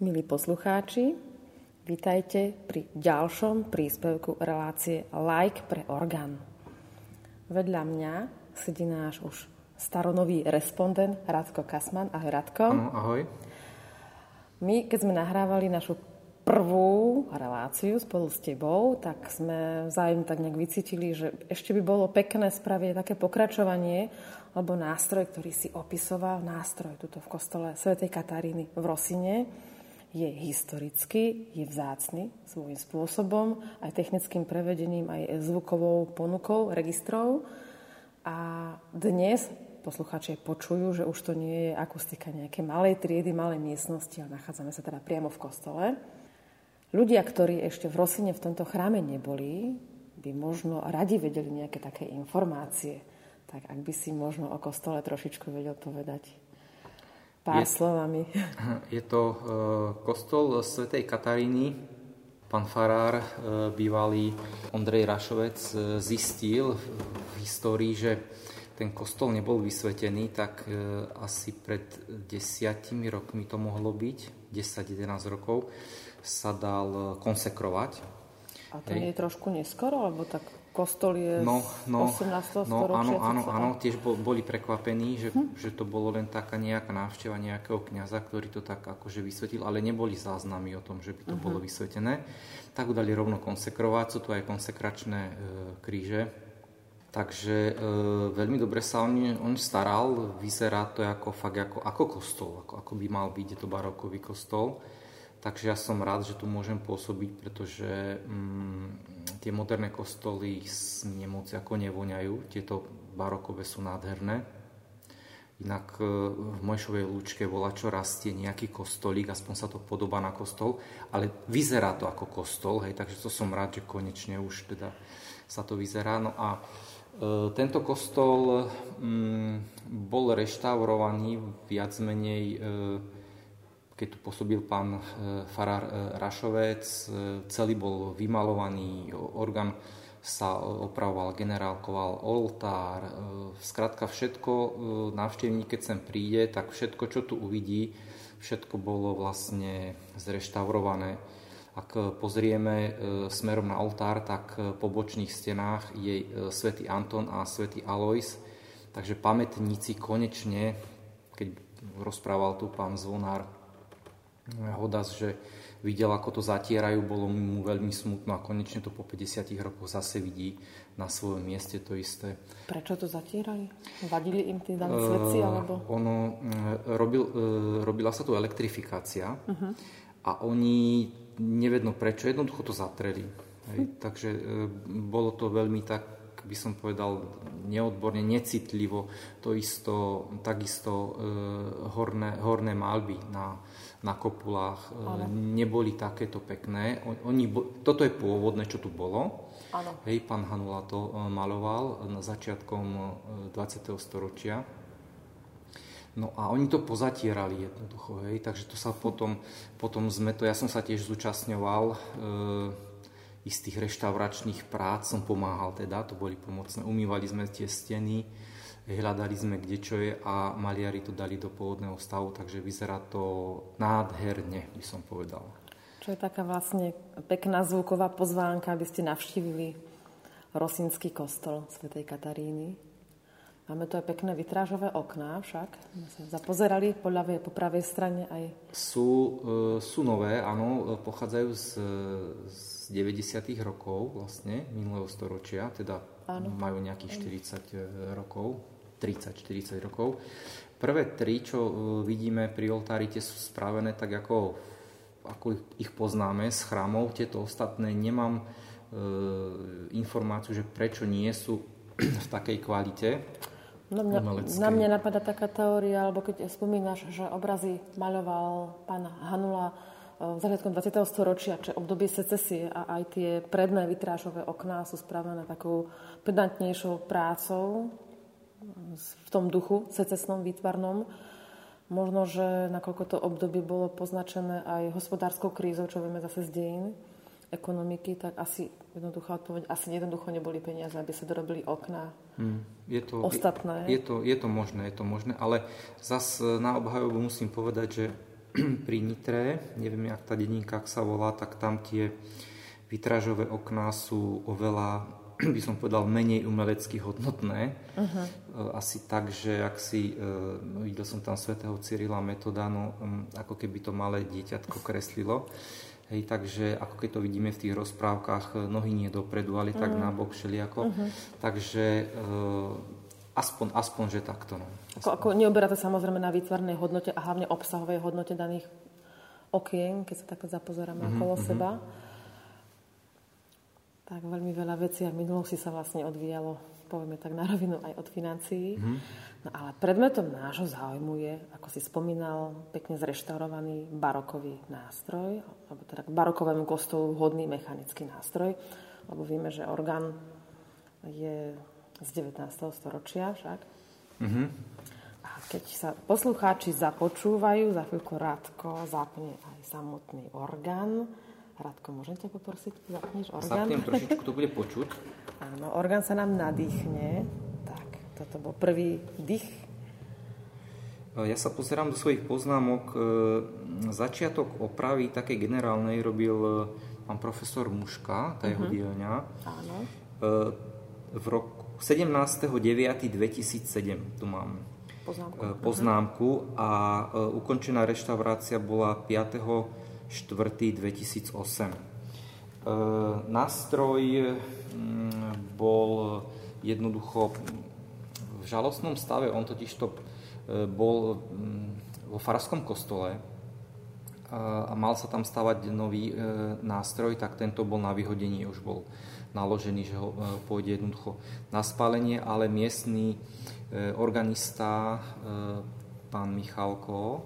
Milí poslucháči, vítajte pri ďalšom príspevku relácie Like pre orgán. Vedľa mňa sedí náš už staronový respondent Radko Kasman. Ahoj Radko. Ahoj. My, keď sme nahrávali našu prvú reláciu spolu s tebou, tak sme vzájomne tak nejak vycítili, že ešte by bolo pekné spraviť také pokračovanie, alebo nástroj, ktorý si opisoval, nástroj tuto v kostole svätej Kataríny v Rosine, je historický, je vzácny svojím spôsobom, aj technickým prevedením, aj zvukovou ponukou registrov. A dnes poslucháči počujú, že už to nie je akustika nejaké malej triedy, malej miestnosti, ale nachádzame sa teda priamo v kostole. Ľudia, ktorí ešte v Rosine v tomto chráme neboli, by možno radi vedeli nejaké také informácie. Tak ak by si možno o kostole trošičku vedel povedať. Pár je, slovami. Je to uh, kostol svätej Kataríny. Pán farár, uh, bývalý Ondrej Rašovec, uh, zistil v, v histórii, že ten kostol nebol vysvetený, tak uh, asi pred desiatimi rokmi to mohlo byť, 10-11 rokov, sa dal konsekrovať. A to Hej. nie je trošku neskoro, lebo tak kostol je no, no, 18. No, áno, áno, áno, tiež boli prekvapení, že, hm. že to bolo len taká nejaká návšteva nejakého kňaza, ktorý to tak akože vysvetil, ale neboli záznamy o tom, že by to uh-huh. bolo vysvetené. Tak udali rovno konsekrovať, sú tu aj konsekračné e, kríže. Takže e, veľmi dobre sa on, on staral, vyzerá to ako, fakt ako, ako kostol, ako, ako by mal byť, je to barokový kostol. Takže ja som rád, že tu môžem pôsobiť, pretože mm, tie moderné kostoly mne moc ako nevoňajú. Tieto barokové sú nádherné. Inak e, v Mojšovej lúčke volá, čo rastie nejaký kostolík, aspoň sa to podobá na kostol, ale vyzerá to ako kostol, hej, takže to som rád, že konečne už teda sa to vyzerá. No a e, tento kostol mm, bol reštaurovaný viac menej e, keď tu pôsobil pán e, farár e, Rašovec, e, celý bol vymalovaný, orgán sa opravoval, generálkoval, oltár, zkrátka všetko, návštevník, keď sem príde, tak všetko, čo tu uvidí, všetko bolo vlastne zreštaurované. Ak pozrieme smerom na oltár, tak po bočných stenách je svätý Anton a svätý Alois, takže pamätníci konečne, keď rozprával tu pán zvonár, Hodas, že videl, ako to zatierajú, bolo mu veľmi smutno a konečne to po 50 rokoch zase vidí na svojom mieste to isté. Prečo to zatierali? Vadili im tí daní svedci? Alebo? Ono, uh, robil, uh, robila sa tu elektrifikácia uh-huh. a oni nevedno prečo, jednoducho to zatreli. Hej, hm. Takže bolo to veľmi tak by som povedal, neodborne, necitlivo, to isto, takisto e, horné, horné malby na, na kopulách e, neboli takéto pekné. Oni, toto je pôvodné, čo tu bolo. Ano. Hej, pán Hanula to e, maloval na začiatkom 20. E, storočia. No a oni to pozatierali jednoducho, hej, takže to sa potom, potom sme to, ja som sa tiež zúčastňoval, e, istých reštauračných prác som pomáhal teda, to boli pomocné. Umývali sme tie steny, hľadali sme kde čo je a maliari to dali do pôvodného stavu, takže vyzerá to nádherne, by som povedal. Čo je taká vlastne pekná zvuková pozvánka, aby ste navštívili Rosinský kostol svätej Kataríny. Máme tu aj pekné vytrážové okná však. My sme zapozerali po ľavej, po pravej strane aj... Sú, e, sú nové, áno, pochádzajú z, z 90. rokov vlastne minulého storočia, teda Áno. majú nejakých 40 e, rokov, 30-40 rokov. Prvé tri, čo e, vidíme pri oltári, tie sú spravené tak, ako, ako ich poznáme z chrámov. Tieto ostatné nemám e, informáciu, že prečo nie sú v takej kvalite. No mňa, na mňa napadá taká teória, alebo keď spomínaš, že obrazy maľoval pán Hanula začiatkom 20. storočia, či obdobie secesie a aj tie predné vytrážové okná sú spravené takou pedantnejšou prácou v tom duchu secesnom, výtvarnom. Možno, že nakoľko to obdobie bolo poznačené aj hospodárskou krízou, čo vieme zase z dejín ekonomiky, tak asi jednoduchá odpoveď, asi jednoducho neboli peniaze, aby sa dorobili okná hmm, je to, ostatné. Je, je, to, je to možné, je to možné, ale zase na obhajobu musím povedať, že pri Nitre, neviem, jak tá dedinka sa volá, tak tam tie vytrážové okná sú oveľa, by som povedal, menej umelecky hodnotné. Uh-huh. Asi tak, že ak si, no, videl som tam svätého Cyrila Metoda, no, ako keby to malé dieťatko kreslilo. Hej, takže ako keď to vidíme v tých rozprávkach, nohy nie dopredu, ale uh-huh. tak nabok všelijako. Uh-huh. Takže Aspoň, aspoň, že takto. No. Ako, ako neoberá to samozrejme na výtvarnej hodnote a hlavne obsahovej hodnote daných okien, keď sa takto zapozeráme mm-hmm, okolo mm-hmm. seba. Tak veľmi veľa vecí a v minulosti sa vlastne odvíjalo, povieme tak na rovinu, aj od financií. Mm-hmm. No ale predmetom nášho záujmu je, ako si spomínal, pekne zreštaurovaný barokový nástroj, alebo teda k barokovému kostolu vhodný mechanický nástroj, lebo vieme, že orgán je z 19. storočia však. Mm-hmm. A keď sa poslucháči započúvajú, za chvíľku Radko zapne aj samotný orgán. Radko, môžem ťa poprosiť, zapneš orgán? Zapnem trošičku, to bude počuť. Áno, orgán sa nám nadýchne. Tak, toto bol prvý dých. E, ja sa pozerám do svojich poznámok. E, Začiatok opravy také generálnej robil e, pán profesor Muška, tá jeho uh-huh. dielňa. Áno. V roku 17.9.2007 tu mám poznámku, poznámku a ukončená reštaurácia bola 5. 2008. E, nástroj mm, bol jednoducho v žalostnom stave, on totiž to e, bol mm, vo farskom kostole e, a mal sa tam stavať nový nástroj, tak tento bol na vyhodenie, už bol naložený, že ho pôjde jednoducho na spálenie, ale miestný organista, pán Michalko,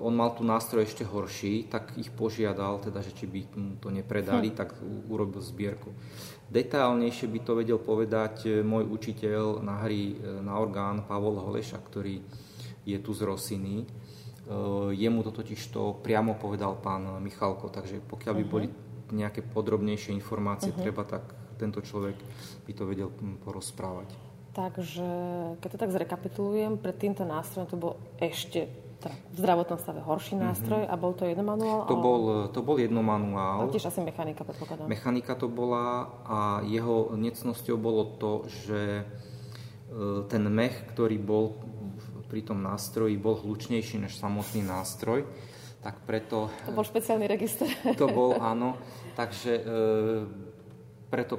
on mal tu nástroj ešte horší, tak ich požiadal, teda, že či by to nepredali, hm. tak urobil zbierku. Detailnejšie by to vedel povedať môj učiteľ na hry na orgán Pavol Holeša, ktorý je tu z Rosiny. Jemu to totiž to priamo povedal pán Michalko, takže pokiaľ by mhm. boli nejaké podrobnejšie informácie uh-huh. treba, tak tento človek by to vedel hm, porozprávať. Takže, keď to tak zrekapitulujem, pred týmto nástrojom to bol ešte teda v zdravotnom stave horší mhm. nástroj mm-hmm. a bol to jednomanuál? To, ale... bol, to bol jednomanuál. A tiež asi mechanika, predpokladám. Mechanika to bola a jeho necnosťou bolo to, že e, ten mech, ktorý bol pri tom nástroji, bol hlučnejší než samotný nástroj tak preto... To bol špeciálny register. To bol, áno. Takže e, preto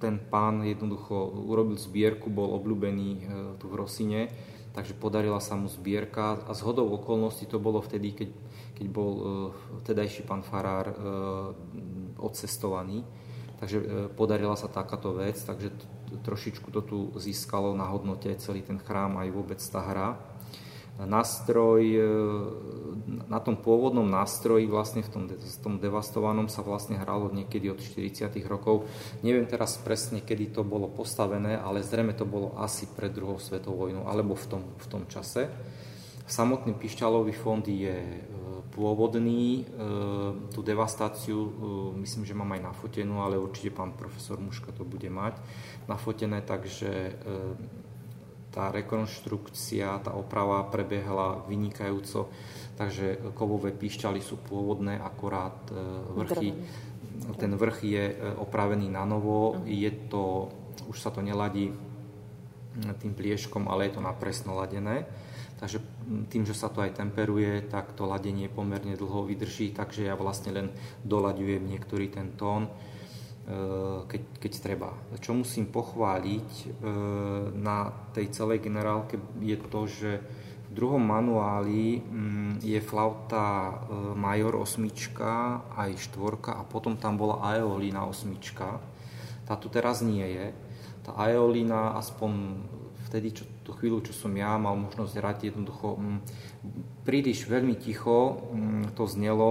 ten pán jednoducho urobil zbierku, bol obľúbený e, tu v Rosine, takže podarila sa mu zbierka a z hodou okolností to bolo vtedy, keď, keď bol e, tedajší pán Farár e, odcestovaný. Takže e, podarila sa takáto vec, takže trošičku to tu získalo na hodnote celý ten chrám aj vôbec tá hra nástroj, e, na tom pôvodnom nástroji, vlastne v tom, v tom devastovanom sa vlastne hralo niekedy od 40. rokov. Neviem teraz presne, kedy to bolo postavené, ale zrejme to bolo asi pred druhou svetovou vojnou, alebo v tom, v tom čase. Samotný pišťalový fond je e, pôvodný, e, tú devastáciu myslím, že mám aj nafotenú, ale určite pán profesor Muška to bude mať nafotené, takže tá rekonštrukcia, tá oprava prebiehala vynikajúco, takže kovové píšťaly sú pôvodné, akorát e, vrchy, ten vrch je e, opravený na novo, mhm. je to, už sa to neladí tým plieškom, ale je to napresno ladené. Takže tým, že sa to aj temperuje, tak to ladenie pomerne dlho vydrží, takže ja vlastne len doľaďujem niektorý ten tón keď, keď treba. Čo musím pochváliť eh, na tej celej generálke je to, že v druhom manuáli mm, je flauta eh, Major osmička, aj štvorka a potom tam bola Aeolina osmička. Tá tu teraz nie je. Tá Aeolina aspoň vtedy, čo, tú chvíľu, čo som ja mal možnosť hrať, jednoducho mm, príliš veľmi ticho mm, to znelo.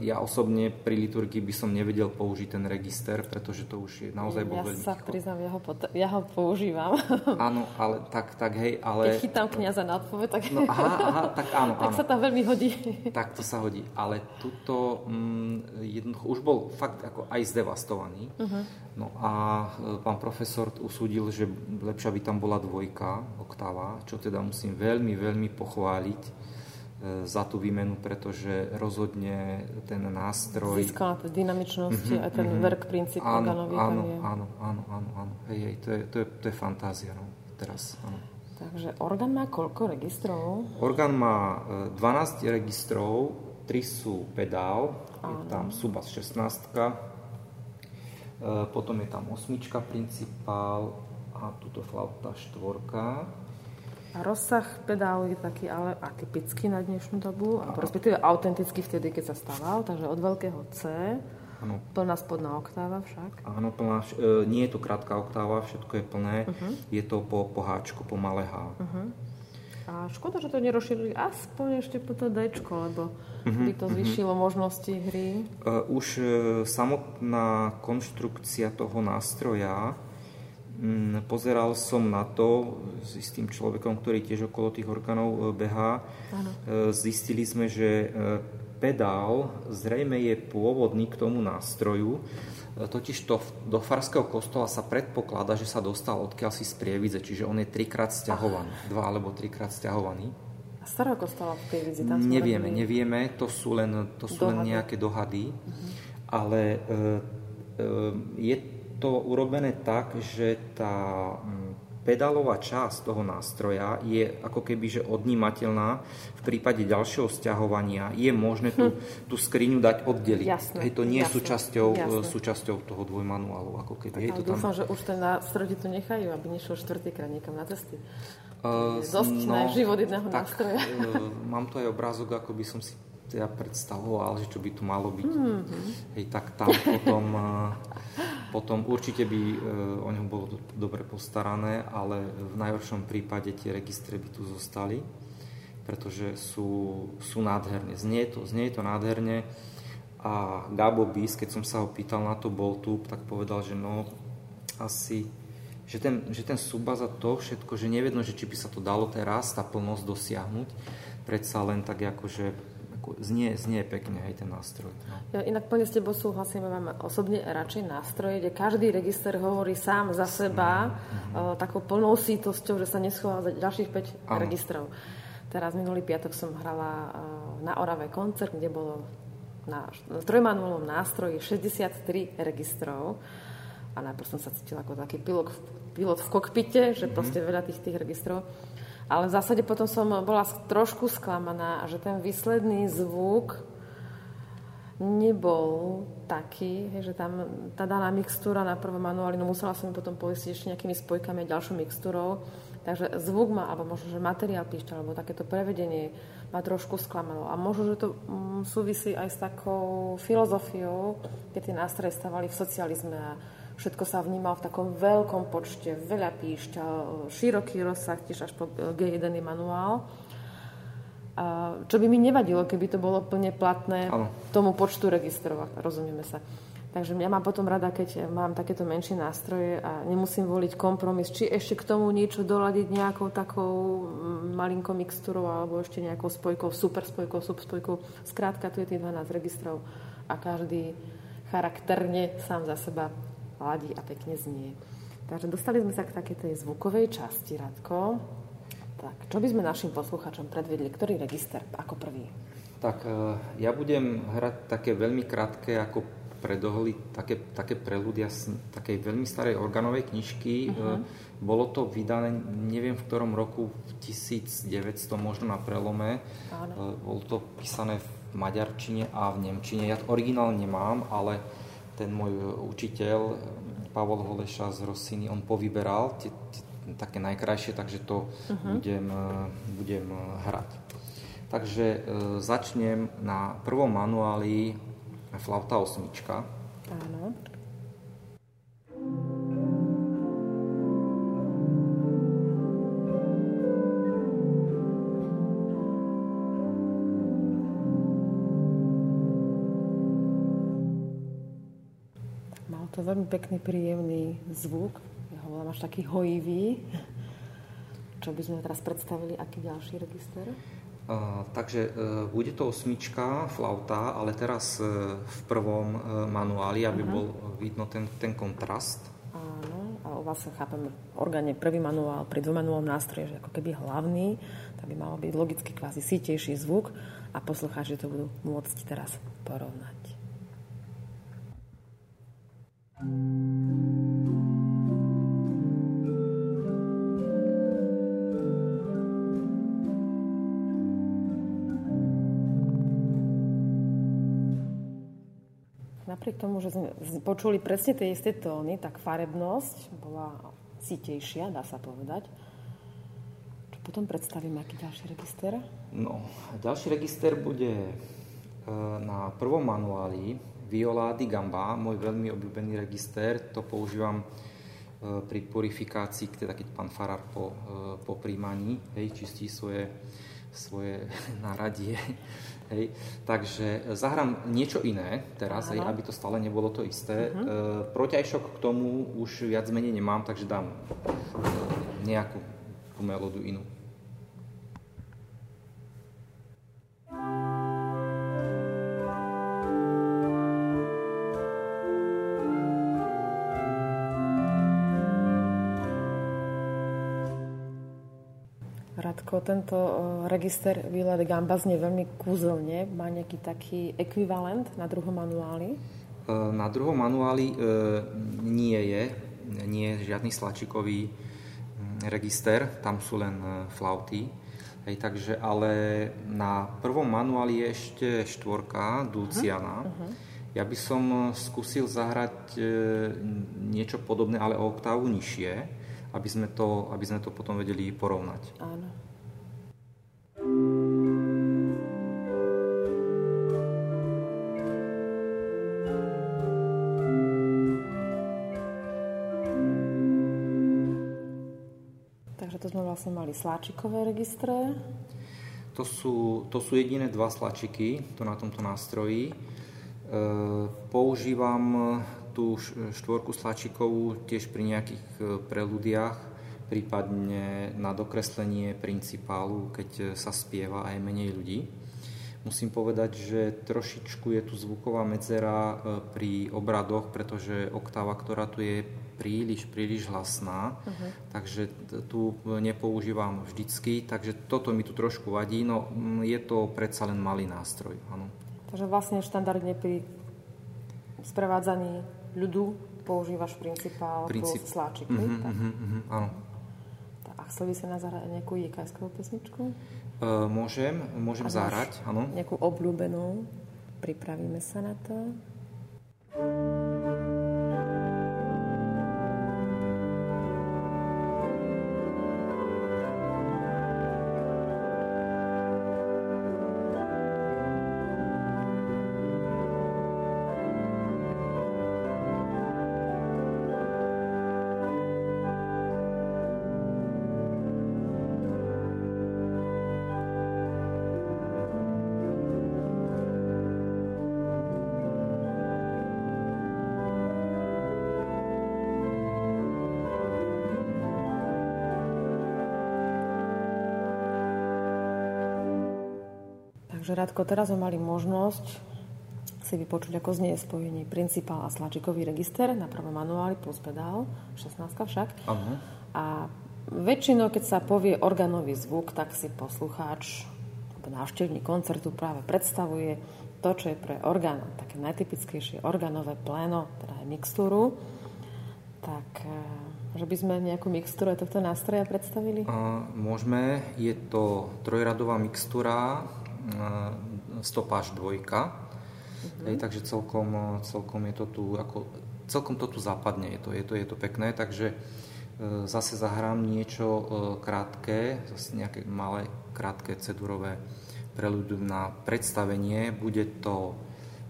E, ja osobne pri liturgii by som nevedel použiť ten register, pretože to už je naozaj bol ja veľmi sa ticho. priznám, ja ho, pot- ja ho používam. Áno, ale tak, tak hej, ale... Keď chytám kniaza na odpoveď, tak... No, aha, aha, tak áno, tak áno. sa tam veľmi hodí. Tak to sa hodí, ale tuto mm, jednoducho už bol fakt ako aj zdevastovaný. Uh-huh. No a e, pán profesor usúdil, že lepšia by tam bola dvojka, oktáva, čo teda musím veľmi, veľmi pochváliť za tú výmenu, pretože rozhodne ten nástroj... Získala to dynamičnosť mm-hmm, a ten mm-hmm. work princíp áno, organový áno, tam je. Áno, áno, áno, áno. Hej, hej, to je, to je, to je fantázia, no, teraz, áno. Takže orgán má koľko registrov? Orgán má 12 registrov, 3 sú pedál, áno. je tam Subas 16, potom je tam osmička principál a tuto flauta štvorka. A rozsah pedálu je taký ale atypický na dnešnú dobu, a respektíve autentický vtedy, keď sa stával, takže od veľkého C, ano. plná spodná oktáva však. Áno, plná, e, nie je to krátka oktáva, všetko je plné, uh-huh. je to po, po po malé H. Uh-huh. A škoda, že to nerozšírili aspoň ešte po to D, lebo uh-huh, by to zvýšilo uh-huh. možnosti hry. Uh, už uh, samotná konštrukcia toho nástroja pozeral som na to s istým človekom, ktorý tiež okolo tých orgánov e, behá. Ano. E, zistili sme, že e, pedál zrejme je pôvodný k tomu nástroju, totiž to do farského kostola sa predpokladá, že sa dostal odkiaľ si z Prievidze, čiže on je trikrát stiahovaný, Ach. dva alebo trikrát stiahovaný. A starého kostola v Prievidzi? Tam nevieme, nevieme, to sú len, to sú len nejaké dohady, uh-huh. ale e, e, je to urobené tak, že tá mm, pedálová časť toho nástroja je ako keby že odnímateľná. V prípade ďalšieho stiahovania je možné tú, hm. tú skriňu dať oddeliť. Jasné, Hej, to nie je súčasťou, jasné. súčasťou toho dvojmanuálu. Ako keby. Hej, to tam... dúfam, že už ten nástroj to nechajú, aby nešiel štvrtýkrát niekam na cesty. Uh, dosť no, na život jedného tak, nástroja. uh, mám tu aj obrázok, ako by som si ja predstavoval, že čo by tu malo byť. Mm-hmm. Hej, tak tam potom, potom určite by e, o ňom bolo dobre postarané, ale v najhoršom prípade tie registre by tu zostali, pretože sú, sú nádherne. Znie to, znie to nádherne a Gabo Bis, keď som sa ho pýtal na to tu, tak povedal, že no asi že ten, že ten suba za to všetko, že nevedno, že či by sa to dalo teraz, tá plnosť dosiahnuť, predsa len tak akože znie, znie pekne aj ten nástroj. No. Ja inak plne s tebou súhlasím, mám osobne radšej nástroje, kde každý register hovorí sám za seba mm-hmm. takou plnou sítosťou, že sa neschová za ďalších 5 ano. registrov. Teraz minulý piatok som hrala e, na Orave koncert, kde bolo na trojmanuálnom nástroji 63 registrov a najprv som sa cítila ako taký pilot, pilot v kokpite, že mm-hmm. proste veľa tých, tých registrov. Ale v zásade potom som bola trošku sklamaná, že ten výsledný zvuk nebol taký, že tam tá daná mixtúra na prvom manuáli, no musela som potom poistiť ešte nejakými spojkami a ďalšou mixtúrou. Takže zvuk ma, alebo možno, že materiál píšťa, alebo takéto prevedenie ma trošku sklamalo. A možno, že to mm, súvisí aj s takou filozofiou, keď tie nástroje stavali v socializme a Všetko sa vnímal v takom veľkom počte, veľa píšťa, široký rozsah, tiež až po G1 manuál. A čo by mi nevadilo, keby to bolo plne platné ano. tomu počtu registrov, rozumieme sa. Takže ja mám potom rada, keď mám takéto menšie nástroje a nemusím voliť kompromis, či ešte k tomu niečo doladiť nejakou takou mm, malinkou mixtúrou alebo ešte nejakou spojkou, super spojkou, subspojkou. Skrátka, tu je tých 12 registrov a každý charakterne sám za seba ladí a pekne znie. Takže dostali sme sa k takej tej zvukovej časti, Radko. Tak, čo by sme našim posluchačom predvedli? Ktorý register ako prvý? Tak e, ja budem hrať také veľmi krátke ako predohli, také, také preludia z takej veľmi starej organovej knižky. Uh-huh. Bolo to vydané, neviem v ktorom roku, v 1900, možno na prelome. Áno. E, bolo to písané v maďarčine a v nemčine. Ja originál nemám, ale ten môj učiteľ, Pavol Holeša z Rossini, on povyberal tie, tie, také najkrajšie, takže to uh-huh. budem, budem hrať. Takže e, začnem na prvom manuáli flauta osmička. Áno. Veľmi pekný, príjemný zvuk. Ja ho volám až taký hojivý. Čo by sme teraz predstavili, aký ďalší register? Uh, takže uh, bude to osmička, flauta, ale teraz uh, v prvom uh, manuáli, aby uh-huh. bol vidno ten, ten kontrast. Áno, a vlastne chápem, orgáne prvý manuál pri dvomanuálnom nástroje, že ako keby hlavný, tak by malo byť logicky kvázi sítejší zvuk a poslucháči to budú môcť teraz porovnať. Napriek tomu, že sme počuli presne tie isté tóny, tak farebnosť bola sítejšia, dá sa povedať. Čo potom predstavíme, aký ďalší register? No, ďalší register bude e, na prvom manuáli Viola di Gamba, môj veľmi obľúbený register. To používam e, pri purifikácii, teda keď pán Farar po, e, po príjmaní hej, čistí svoje, svoje náradie Hej. Takže zahrám niečo iné teraz, hej, aby to stále nebolo to isté. Uh-huh. E, protiajšok k tomu už viac menej nemám, takže dám e, nejakú tú melódu inú. Radko, tento register Vila de Gamba znie veľmi kúzelne. Má nejaký taký ekvivalent na druhom manuáli? E, na druhom manuáli e, nie je. Nie je žiadny slačikový register, tam sú len flauty. Hej, takže, ale na prvom manuáli je ešte štvorka Dulciana. Uh-huh. Ja by som skúsil zahrať niečo podobné, ale o oktávu nižšie aby sme to, aby sme to potom vedeli porovnať. Áno. Mali sláčikové registre. To sú, to sú jediné dva sláčiky to na tomto nástroji. E, používam tú štvorku slačikovú tiež pri nejakých e, preludiách, prípadne na dokreslenie principálu, keď e, sa spieva aj menej ľudí. Musím povedať, že trošičku je tu zvuková medzera e, pri obradoch, pretože oktáva, ktorá tu je príliš, príliš hlasná, uh-huh. takže tu nepoužívam vždycky, takže toto mi tu trošku vadí, no je to predsa len malý nástroj. Áno. Takže vlastne štandardne pri sprevádzaní ľudu používaš principál Princip... plus sláčiky. Mm-hmm, tak? Mm-hmm, áno. A chcel by sa na zahrať nejakú jekajskovú pesničku? Uh, môžem, môžem zahrať, áno. Nejakú obľúbenú. Pripravíme sa na to. Takže Radko, teraz sme mali možnosť si vypočuť, ako znie spojenie principál a slačikový register na prvom manuáli plus pedál, 16 však. Uh-huh. A väčšinou, keď sa povie organový zvuk, tak si poslucháč návštevník koncertu práve predstavuje to, čo je pre orgán také najtypickejšie organové pléno, teda aj mixtúru. Tak e, že by sme nejakú mixtúru tohto nástroja predstavili? Uh, môžeme. Je to trojradová mixtúra stopáž dvojka. Uh-huh. Hej, takže celkom, celkom je to tu ako, celkom to tu západne je to, je to, je to pekné, takže e, zase zahrám niečo e, krátke, zase nejaké malé krátke cedurové preludium na predstavenie. Bude to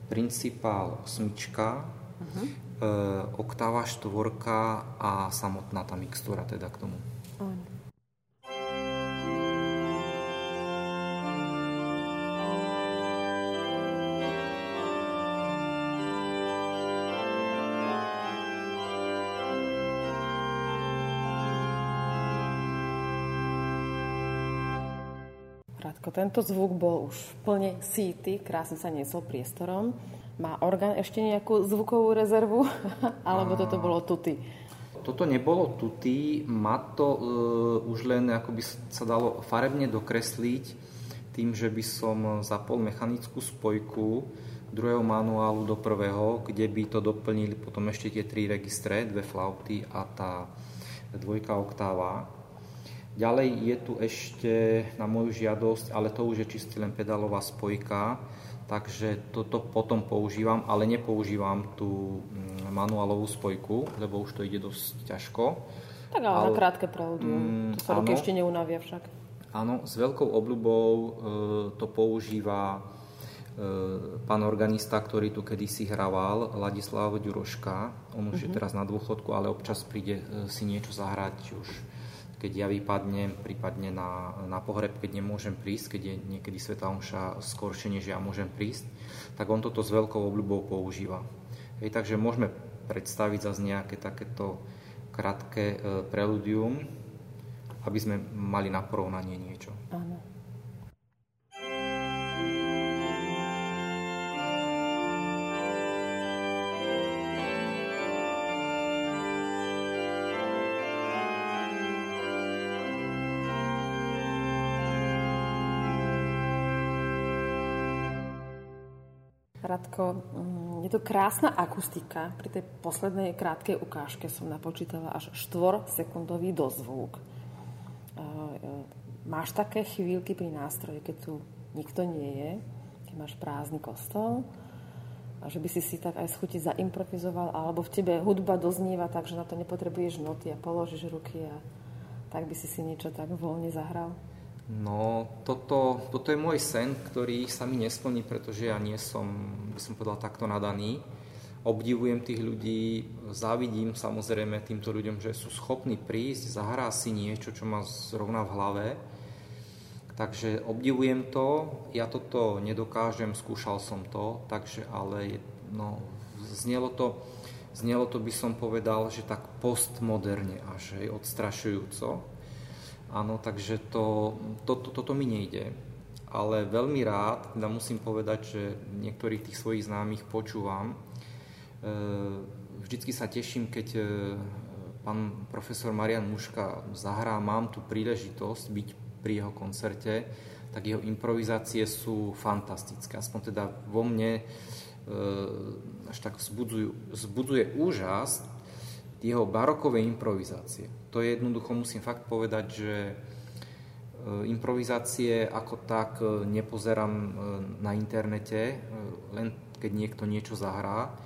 principál osmička, uh-huh. e, oktáva štvorka a samotná tá mixtúra teda k tomu. Tento zvuk bol už plne síty, krásne sa niesol priestorom. Má orgán ešte nejakú zvukovú rezervu? Alebo toto bolo tuty? toto nebolo tutý, má to uh, už len, ako by sa dalo farebne dokresliť, tým, že by som zapol mechanickú spojku druhého manuálu do prvého, kde by to doplnili potom ešte tie tri registre, dve flauty a tá dvojka oktáva. Ďalej je tu ešte na moju žiadosť, ale to už je čistý len pedálová spojka, takže toto potom používam, ale nepoužívam tú mm, manuálovú spojku, lebo už to ide dosť ťažko. Tak ale, ale na krátke preludium, mm, to sa ruky ešte neunavia však. Áno, s veľkou obľubou e, to používa e, pán organista, ktorý tu kedysi hrával, Ladislav Ďuroška. On už mm-hmm. je mhm. teraz na dôchodku, ale občas príde e, si niečo zahrať, už keď ja vypadnem, prípadne na, na pohreb, keď nemôžem prísť, keď je niekedy Sveta Omša skoršie, než ja môžem prísť, tak on toto s veľkou obľubou používa. Hej, takže môžeme predstaviť zase nejaké takéto krátke e, preludium, aby sme mali na porovnanie niečo. Áno. Radko, mm, je to krásna akustika. Pri tej poslednej krátkej ukážke som napočítala až 4 sekundový dozvuk. E, e, máš také chvíľky pri nástroji, keď tu nikto nie je, keď máš prázdny kostol, a že by si si tak aj schutiť zaimprovizoval, alebo v tebe hudba doznieva tak, že na to nepotrebuješ noty a položíš ruky a tak by si si niečo tak voľne zahral? No, toto, toto je môj sen, ktorý sa mi nesplní, pretože ja nie som, by som povedal, takto nadaný. Obdivujem tých ľudí, závidím samozrejme týmto ľuďom, že sú schopní prísť, zahrá si niečo, čo má zrovna v hlave. Takže obdivujem to, ja toto nedokážem, skúšal som to, takže ale no, znelo to, znelo to by som povedal, že tak postmoderne až, hej, odstrašujúco Áno, takže to, to, to, toto mi nejde. Ale veľmi rád, teda musím povedať, že niektorých tých svojich známych počúvam. E, vždycky sa teším, keď e, pán profesor Marian Muška zahrá, mám tu príležitosť byť pri jeho koncerte, tak jeho improvizácie sú fantastické. Aspoň teda vo mne e, až tak vzbudzujú, vzbudzuje úžas jeho barokové improvizácie. To je jednoducho, musím fakt povedať, že e, improvizácie ako tak e, nepozerám e, na internete, len keď niekto niečo zahrá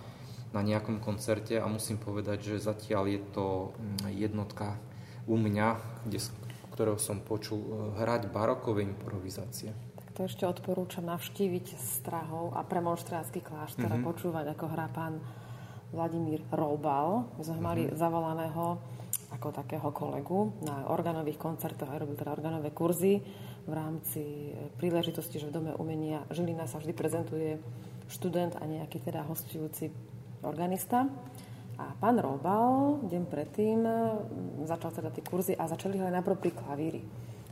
na nejakom koncerte a musím povedať, že zatiaľ je to mm, jednotka u mňa, kde, ktorého som počul hrať barokové improvizácie. Tak to ešte odporúčam navštíviť Strahov a premonštrátsky kláštor mm-hmm. a mhm. počúvať, ako hrá pán Vladimír Roubal. My sme mali mm-hmm. zavolaného ako takého kolegu na organových koncertoch, aj robil teda organové kurzy v rámci e, príležitosti, že v Dome umenia Žilina sa vždy prezentuje študent a nejaký teda hostujúci organista. A pán Robal deň predtým začal teda tie kurzy a začali hrať najprv pri klavíri.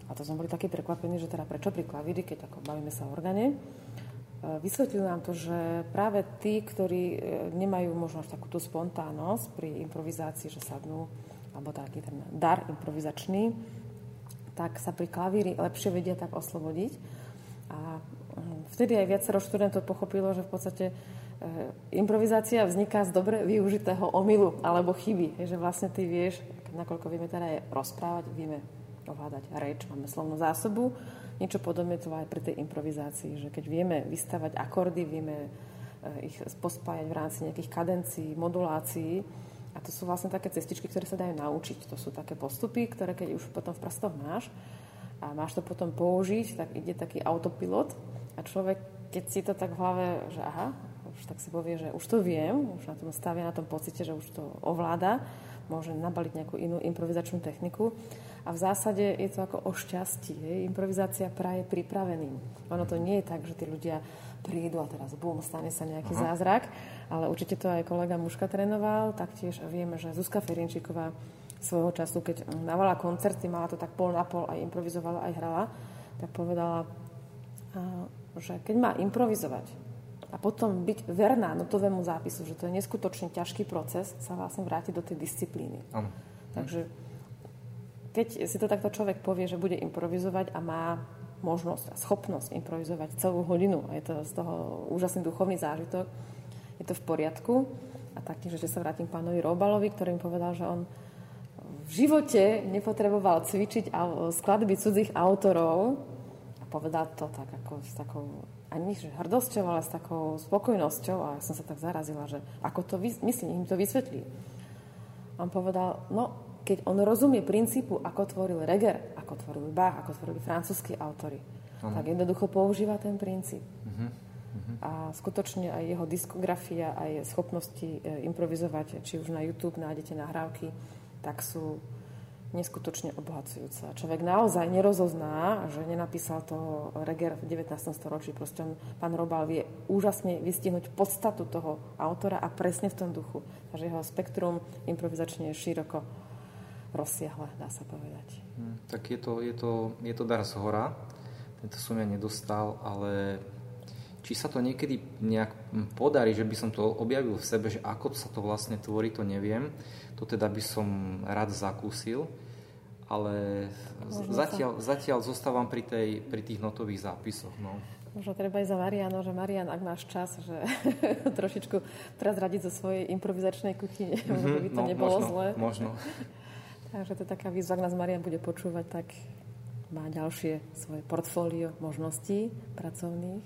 A to sme boli takí prekvapení, že teda prečo pri klavíri, keď ako bavíme sa o organe. E, vysvetlil nám to, že práve tí, ktorí e, nemajú možno až takúto spontánnosť pri improvizácii, že sadnú, alebo taký ten dar improvizačný, tak sa pri klavíri lepšie vedia tak oslobodiť. A hm, vtedy aj viacero študentov pochopilo, že v podstate e, improvizácia vzniká z dobre využitého omylu alebo chyby. Že vlastne ty vieš, nakoľko vieme teda aj rozprávať, vieme ovládať reč, máme slovnú zásobu, Niečo podobné to aj pri tej improvizácii, že keď vieme vystavať akordy, vieme eh, ich pospájať v rámci nejakých kadencií, modulácií, a to sú vlastne také cestičky, ktoré sa dajú naučiť. To sú také postupy, ktoré keď už potom v prstoch máš a máš to potom použiť, tak ide taký autopilot a človek, keď si to tak v hlave, že aha, už tak si povie, že už to viem, už na tom stavia na tom pocite, že už to ovláda, môže nabaliť nejakú inú improvizačnú techniku a v zásade je to ako o šťastí. Hej. Improvizácia praje pripraveným. Ono to nie je tak, že tí ľudia prídu a teraz bum, stane sa nejaký Aha. zázrak, ale určite to aj kolega Muška trénoval, taktiež vieme, že Zuzka Ferinčíková svojho času, keď navala koncerty, mala to tak pol na pol, aj improvizovala, aj hrala, tak povedala, že keď má improvizovať a potom byť verná notovému zápisu, že to je neskutočne ťažký proces, sa vlastne vráti do tej disciplíny. Áno. Takže keď si to takto človek povie, že bude improvizovať a má možnosť a schopnosť improvizovať celú hodinu a je to z toho úžasný duchovný zážitok, je to v poriadku. A taktiež, že sa vrátim k pánovi Robalovi, ktorý mi povedal, že on v živote nepotreboval cvičiť skladby cudzích autorov a povedal to tak ako s takou ani že hrdosťou, ale s takou spokojnosťou a ja som sa tak zarazila, že ako to myslím, im to vysvetlí. On povedal, no, keď on rozumie princípu, ako tvoril Reger, ako tvoril Bach, ako tvorili francúzskí autory, ano. tak jednoducho používa ten princíp. Uh-huh. Uh-huh. A skutočne aj jeho diskografia, aj schopnosti e, improvizovať, či už na YouTube nájdete nahrávky, tak sú neskutočne obohacujúce. Človek naozaj nerozozná, že nenapísal to Reger v 19. storočí. Proste on, pán Robal vie úžasne vystihnúť podstatu toho autora a presne v tom duchu. Takže jeho spektrum improvizačne je široko rozsiahle, dá sa povedať. Hmm, tak je to, je, to, je to dar z hora. Tento som ja nedostal, ale či sa to niekedy nejak podarí, že by som to objavil v sebe, že ako sa to vlastne tvorí, to neviem. To teda by som rád zakúsil, ale zatiaľ, zatiaľ zostávam pri, tej, pri tých notových zápisoch. No. Možno treba aj za Mariano, že Marian, ak máš čas, že trošičku teraz radiť zo svojej improvizačnej kuchyne, mm-hmm, by to no, nebolo možno, zle. Možno. Takže to je taká výzva, ak nás Marian bude počúvať, tak má ďalšie svoje portfólio možností pracovných.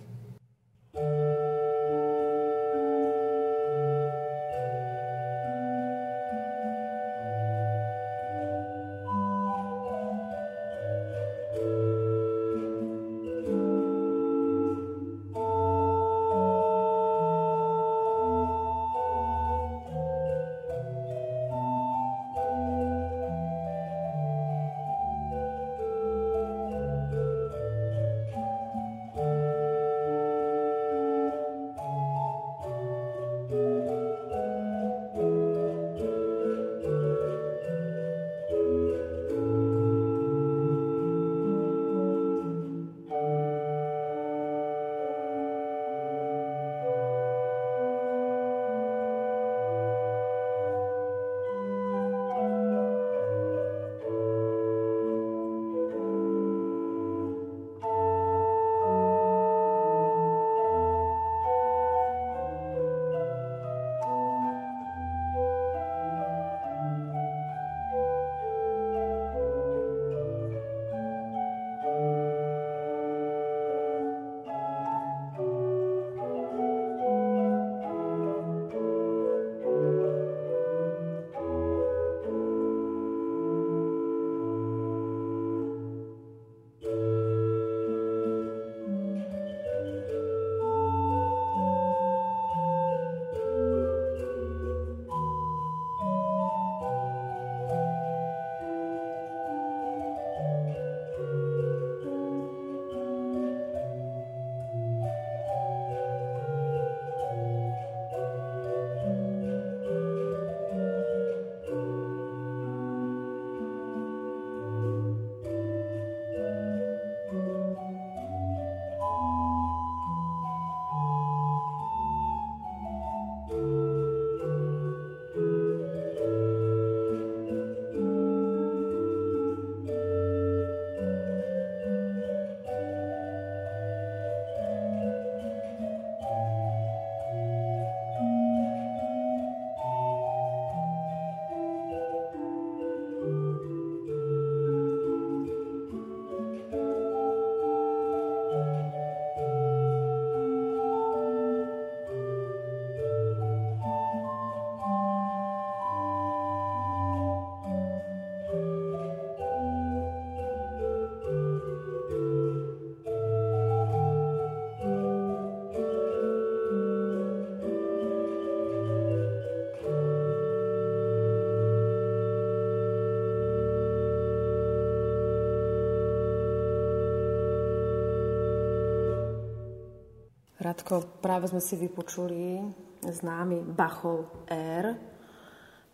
Radko, práve sme si vypočuli známy Bachov R,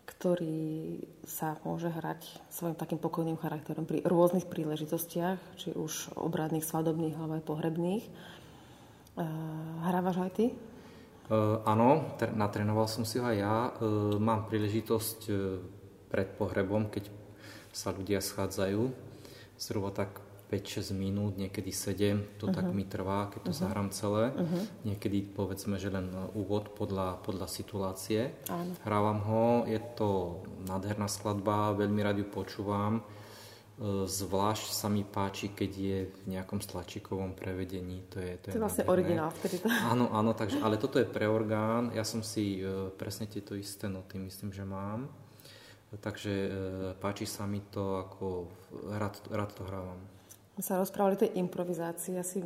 ktorý sa môže hrať svojim takým pokojným charakterom pri rôznych príležitostiach, či už obradných, svadobných alebo aj pohrebných. Uh, hrávaš aj ty? Uh, áno, tr- natrénoval som si ho aj ja. Uh, mám príležitosť uh, pred pohrebom, keď sa ľudia schádzajú, zhruba tak 5-6 minút, niekedy 7, to uh-huh. tak mi trvá, keď to uh-huh. zahrám celé. Uh-huh. Niekedy povedzme, že len úvod podľa, podľa situácie. Áno. Hrávam ho, je to nádherná skladba, veľmi rád ju počúvam. E, zvlášť sa mi páči, keď je v nejakom stlačíkovom prevedení. To je, to je, to je vlastne originál vtedy. To... Áno, áno, takže, ale toto je pre orgán. Ja som si e, presne tieto isté noty myslím, že mám. Takže e, páči sa mi to, ako rád, rád to hrávam. My sa rozprávali o tej improvizácii. Ja si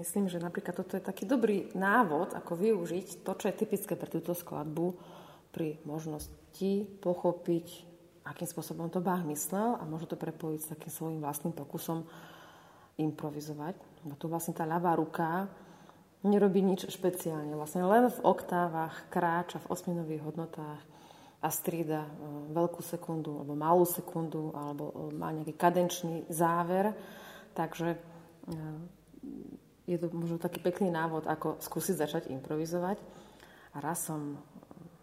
myslím, že napríklad toto je taký dobrý návod, ako využiť to, čo je typické pre túto skladbu, pri možnosti pochopiť akým spôsobom to Bach myslel a môže to prepojiť s takým svojím vlastným pokusom improvizovať. No tu vlastne tá ľavá ruka nerobí nič špeciálne. Vlastne len v oktávach kráča v osminových hodnotách a strída e, veľkú sekundu alebo malú sekundu alebo e, má nejaký kadenčný záver. Takže e, je to možno taký pekný návod, ako skúsiť začať improvizovať. A raz som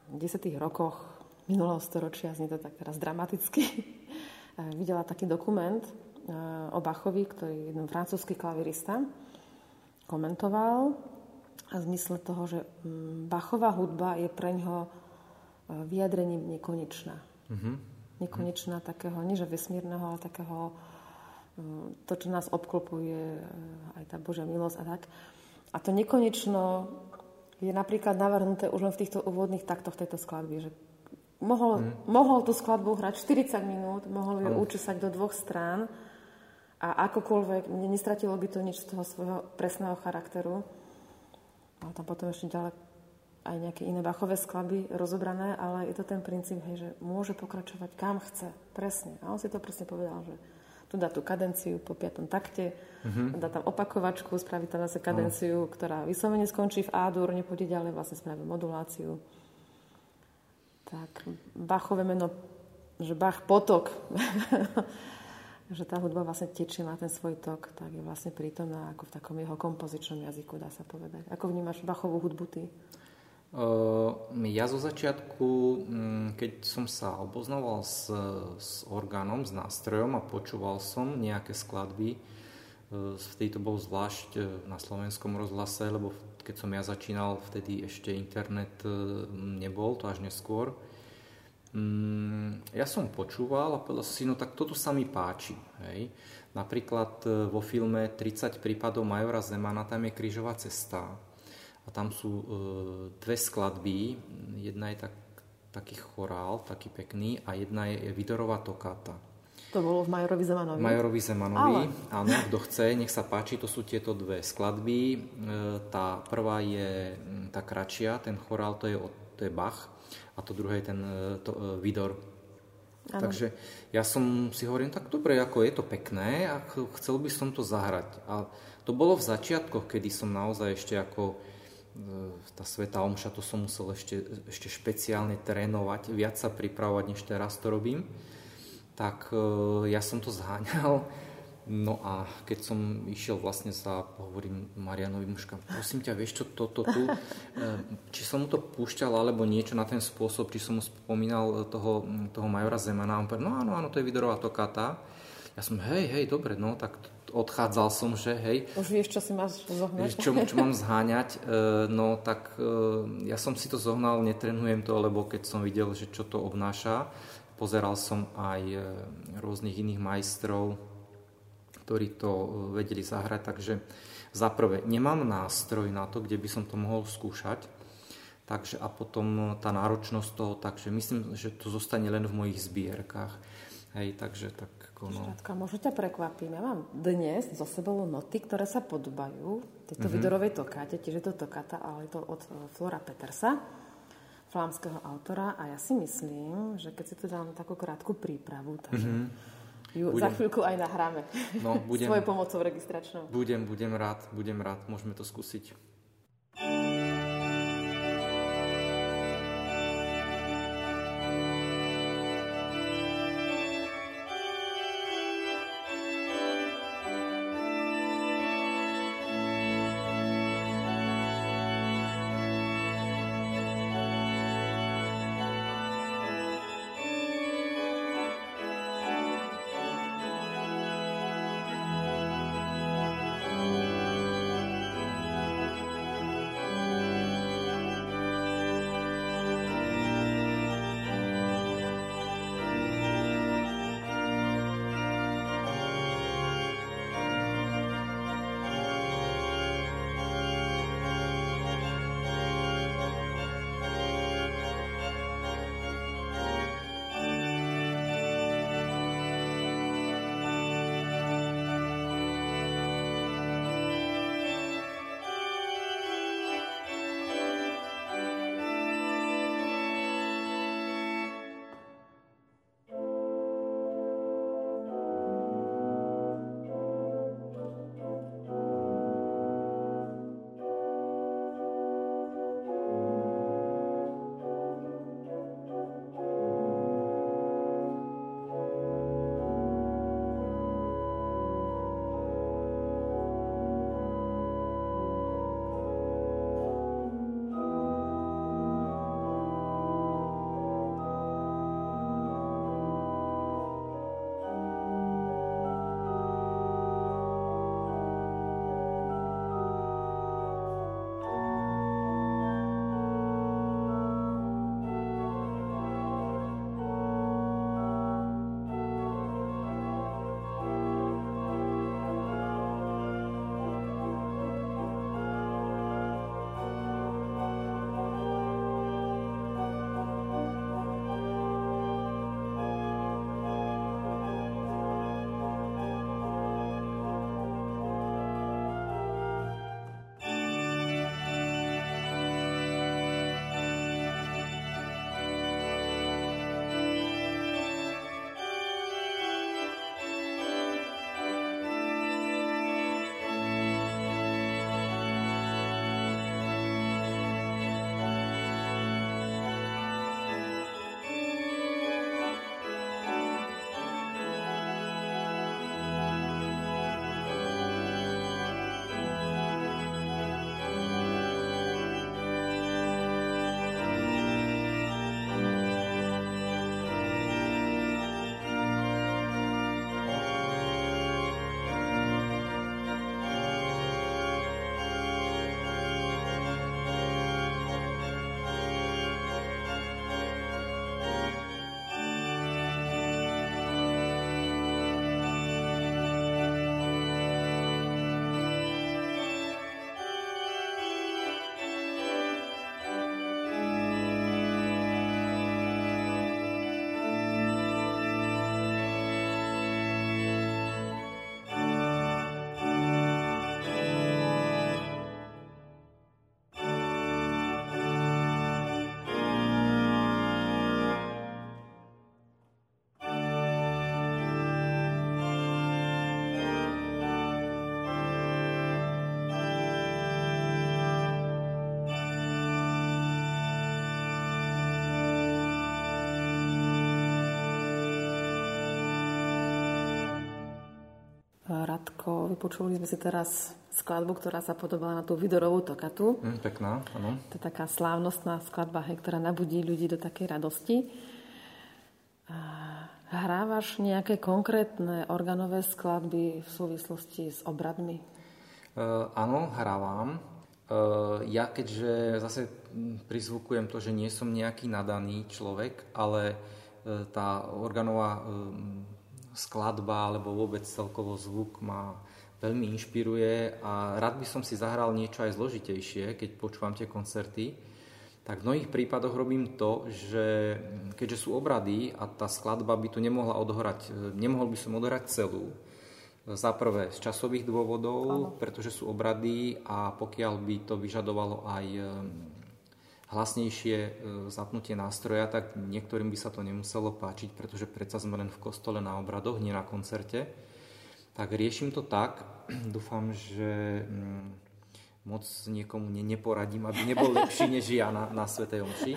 v 10 rokoch minulého storočia, znie to tak teraz dramaticky, videla taký dokument e, o Bachovi, ktorý je jeden francúzsky klavirista, komentoval a v zmysle toho, že mm, Bachová hudba je pre ňoho e, vyjadrením nekonečná. Mm-hmm. Nekonečná takého, nie že vesmírneho, ale takého to, čo nás obklopuje, aj tá Božia milosť a tak. A to nekonečno je napríklad navrhnuté už len v týchto úvodných taktoch tejto skladby, že mohol, hmm. mohol tú skladbu hrať 40 minút, mohol ju učesať do dvoch strán a akokoľvek, nestratilo by to nič z toho svojho presného charakteru. A tam potom ešte ďalej aj nejaké iné bachové skladby rozobrané, ale je to ten princíp, hej, že môže pokračovať kam chce, presne. A on si to presne povedal, že tu dá tú kadenciu po piatom takte, mm-hmm. dá tam opakovačku, spraví tam zase kadenciu, mm. ktorá vyslovene skončí v A-dur, nepôjde ďalej, vlastne spraví moduláciu tak Bachové meno, že Bach potok, že tá hudba vlastne tečie, má ten svoj tok, tak je vlastne prítomná ako v takom jeho kompozičnom jazyku, dá sa povedať. Ako vnímaš Bachovú hudbu ty? Uh, ja zo začiatku, mm, keď som sa oboznával s, s orgánom, s nástrojom a počúval som nejaké skladby, uh, vtedy to bol zvlášť uh, na slovenskom rozhlase, lebo keď som ja začínal, vtedy ešte internet e, nebol, to až neskôr. Mm, ja som počúval a povedal si, no tak toto sa mi páči. Hej. Napríklad e, vo filme 30 prípadov Majora Zemana tam je krížová cesta a tam sú e, dve skladby. Jedna je tak, taký chorál, taký pekný a jedna je Vidorová tokáta. To bolo v Majorovi Zemanovi? Majorovi Zemanovi, Ale... áno, kto chce, nech sa páči, to sú tieto dve skladby. E, tá prvá je tá kratšia, ten chorál, to je, to je Bach a to druhé je ten e, to, Vidor. Ano. Takže ja som si hovorím, tak dobre, ako je to pekné a chcel by som to zahrať. A to bolo v začiatkoch, kedy som naozaj ešte ako tá Sveta Omša, to som musel ešte, ešte špeciálne trénovať, viac sa pripravovať, než teraz to robím tak e, ja som to zháňal. No a keď som išiel vlastne za, hovorím Marianovi mužka, prosím ťa, vieš čo, toto tu, e, či som mu to púšťal, alebo niečo na ten spôsob, či som mu spomínal toho, toho majora Zemana, on povedal, no áno, áno, to je Vidorová tokata. Ja som, hej, hej, dobre, no, tak odchádzal som, že hej. Už vieš, čo si máš zohnať. Čo, čo mám zháňať, e, no tak ja som si to zohnal, netrenujem to, lebo keď som videl, že čo to obnáša, Pozeral som aj e, rôznych iných majstrov, ktorí to e, vedeli zahrať, takže za prvé, nemám nástroj na to, kde by som to mohol skúšať, takže a potom tá náročnosť toho, takže myslím, že to zostane len v mojich zbierkach. Hej, takže tak no. Štátka, možno ťa prekvapím. Ja mám dnes zo sebou noty, ktoré sa podobajú tejto mm-hmm. Vidorovej tokáte, tiež je to tokata, ale je to od e, Flora Petersa flámskeho autora a ja si myslím, že keď si tu dám takú krátku prípravu, tak mm-hmm. ju budem. za chvíľku aj nahráme. No, budem, Svojou pomocou registračnou. Budem, budem rád, budem rád, môžeme to skúsiť. Radko, vypočuli sme si teraz skladbu, ktorá sa podobala na tú Vidorovú tokatu. Mm, pekná, áno. To je taká slávnostná skladba, hej, ktorá nabudí ľudí do takej radosti. Hrávaš nejaké konkrétne organové skladby v súvislosti s obradmi? Uh, áno, hrávam. Uh, ja keďže zase prizvukujem to, že nie som nejaký nadaný človek, ale uh, tá organová skladba alebo vôbec celkovo zvuk ma veľmi inšpiruje a rád by som si zahral niečo aj zložitejšie, keď počúvam tie koncerty. Tak v mnohých prípadoch robím to, že keďže sú obrady a tá skladba by tu nemohla odohrať, nemohol by som odohrať celú, za prvé z časových dôvodov, ano. pretože sú obrady a pokiaľ by to vyžadovalo aj hlasnejšie e, zapnutie nástroja, tak niektorým by sa to nemuselo páčiť, pretože predsa sme len v kostole na obradoch, nie na koncerte. Tak riešim to tak, dúfam, že mm, moc niekomu neporadím, aby nebol lepší než ja na, na Svetej Omši.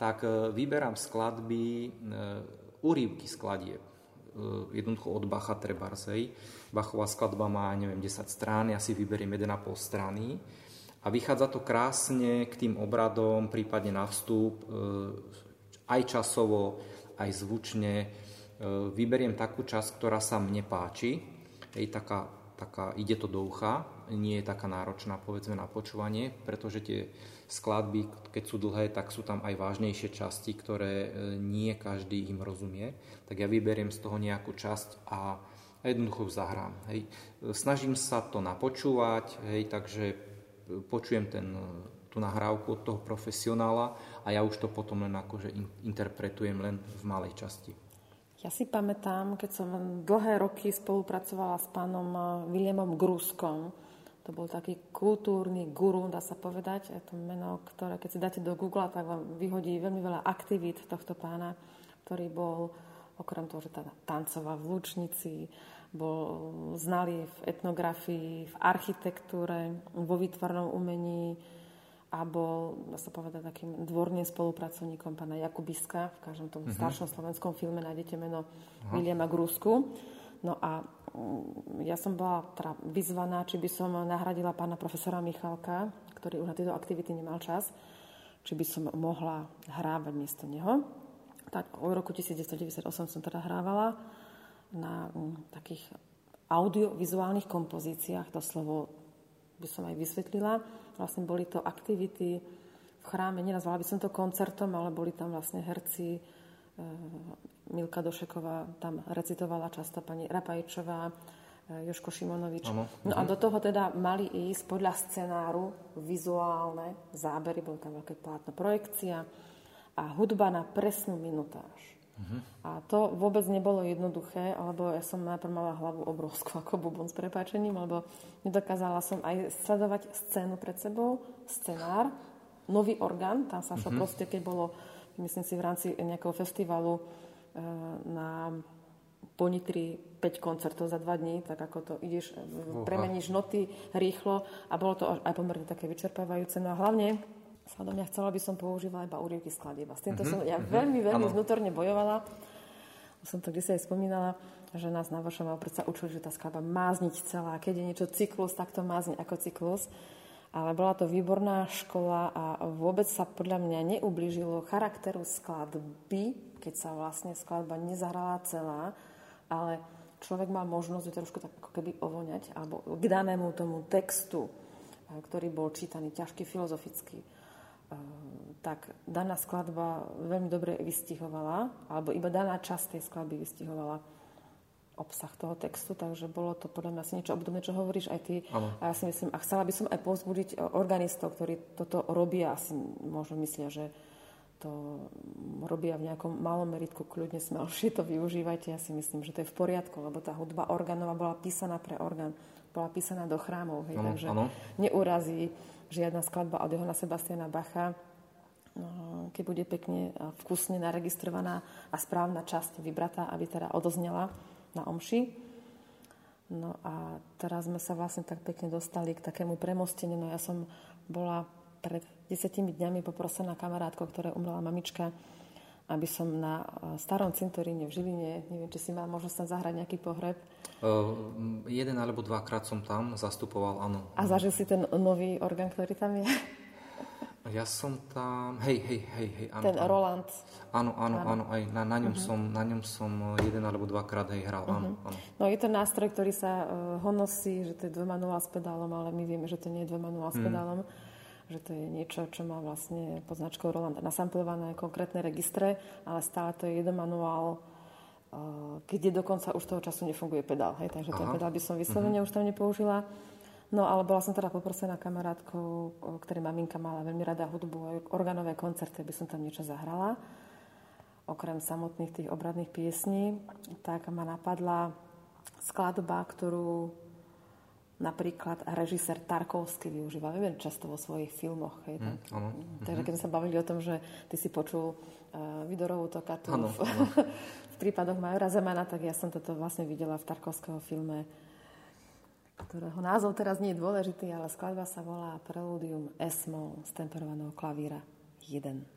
Tak e, vyberám skladby, e, úrivky skladieb. Jednoducho od Bacha Trebarsej. Bachová skladba má, neviem, 10 strán, ja si vyberiem 1,5 strany a vychádza to krásne k tým obradom, prípadne na vstup, e, aj časovo, aj zvučne. E, vyberiem takú časť, ktorá sa mne páči, Hej, taká, taká, ide to do ucha, nie je taká náročná povedzme na počúvanie, pretože tie skladby, keď sú dlhé, tak sú tam aj vážnejšie časti, ktoré e, nie každý im rozumie. Tak ja vyberiem z toho nejakú časť a jednoducho ju zahrám. Hej. Snažím sa to napočúvať, hej, takže počujem ten, tú nahrávku od toho profesionála a ja už to potom len akože interpretujem len v malej časti. Ja si pamätám, keď som dlhé roky spolupracovala s pánom eh, Williamom Gruskom, to bol taký kultúrny guru, dá sa povedať. Je to meno, ktoré keď si dáte do Google, tak vám vyhodí veľmi veľa aktivít tohto pána, ktorý bol okrem toho, že teda tancoval v Lučnici, bol znalý v etnografii, v architektúre, vo výtvarnom umení a bol, dá sa povedať, takým dvorným spolupracovníkom pána Jakubiska. V každom tom uh-huh. staršom slovenskom filme nájdete meno uh-huh. Williama Grusku. No a mm, ja som bola teda vyzvaná, či by som nahradila pána profesora Michalka, ktorý už na tieto aktivity nemal čas, či by som mohla hrávať miesto neho. Tak od roku 1998 som teda hrávala na mm, takých audiovizuálnych kompozíciách, to slovo by som aj vysvetlila. Vlastne boli to aktivity v chráme, nenazvala by som to koncertom, ale boli tam vlastne herci, e, Milka Došeková tam recitovala často pani Rapajčová, e, Joško Šimonovič. Ano. No a mhm. do toho teda mali ísť podľa scenáru vizuálne zábery, bolo tam veľké plátno projekcia a hudba na presnú minutáž. Uh-huh. A to vôbec nebolo jednoduché, lebo ja som najprv mala hlavu obrovskú ako bubon s prepáčením, lebo nedokázala som aj sledovať scénu pred sebou, scenár, nový orgán, tam sa šlo uh-huh. proste, keď bolo, myslím si, v rámci nejakého festivalu e, na Ponitri 5 koncertov za 2 dní, tak ako to ideš, uh-huh. premeníš noty rýchlo a bolo to aj pomerne také vyčerpávajúce. No a hlavne Sladom, ja chcela by som používala iba úrievky skladieb. S týmto mm-hmm. som ja mm-hmm. veľmi, veľmi ano. vnútorne bojovala. Som to kde sa aj spomínala, že nás na vašom predsa učili, že tá skladba má zniť celá. Keď je niečo cyklus, tak to má zniť ako cyklus. Ale bola to výborná škola a vôbec sa podľa mňa neublížilo charakteru skladby, keď sa vlastne skladba nezahrala celá, ale človek mal možnosť trošku tak ako keby ovoňať alebo k danému tomu textu, ktorý bol čítaný, ťažký, filozofický Ehm, tak daná skladba veľmi dobre vystihovala, alebo iba daná časť tej skladby vystihovala obsah toho textu, takže bolo to podľa mňa asi niečo obdobné, čo hovoríš aj ty. Ano. A ja si myslím, a chcela by som aj povzbudiť organistov, ktorí toto robia, asi možno myslia, že to robia v nejakom malom meritku, kľudne smelšie to využívajte. Ja si myslím, že to je v poriadku, lebo tá hudba orgánova bola písaná pre orgán, bola písaná do chrámov, hej, ano, takže ano. neurazí žiadna skladba od Johana Sebastiana Bacha, no, keď bude pekne vkusne naregistrovaná a správna časť vybratá, aby teda odoznela na omši. No a teraz sme sa vlastne tak pekne dostali k takému premosteniu. No ja som bola pred desiatimi dňami poprosená kamarátkou, ktorá umrela mamička, aby som na starom cintoríne v Žiline, neviem, či si mal možnosť tam zahrať nejaký pohreb. Uh, jeden alebo dvakrát som tam zastupoval, áno. A zažil si ten nový orgán, ktorý tam je? Ja som tam, hej, hej, hej, hej, áno. Ten áno. Roland. Áno, áno, áno, aj na, na, ňom uh-huh. som, na ňom som jeden alebo dvakrát hej hral, uh-huh. áno, áno. No je to nástroj, ktorý sa uh, honosí, že to je dvojmanuál s pedálom, ale my vieme, že to nie je dvojmanuál s mm. pedálom, že to je niečo, čo má vlastne pod značkou Roland nasamplované konkrétne registre, ale stále to je jeden manuál, uh, kde dokonca už toho času nefunguje pedál, hej, takže Aha. ten pedál by som vyslovene uh-huh. už tam nepoužila. No ale bola som teda poprosená kamarátkou, ktorej maminka mala veľmi rada hudbu a organové koncerty, aby som tam niečo zahrala. Okrem samotných tých obradných piesní, tak ma napadla skladba, ktorú napríklad režisér Tarkovský využíva veľmi často vo svojich filmoch. Hej, tak. Mm, ano. Takže keď sme sa bavili o tom, že ty si počul uh, Vidorovú tokatu ano, v, ano. v prípadoch Majora Zemana, tak ja som toto vlastne videla v Tarkovského filme ktorého názov teraz nie je dôležitý, ale skladba sa volá Preludium S-moll z temperovaného klavíra 1.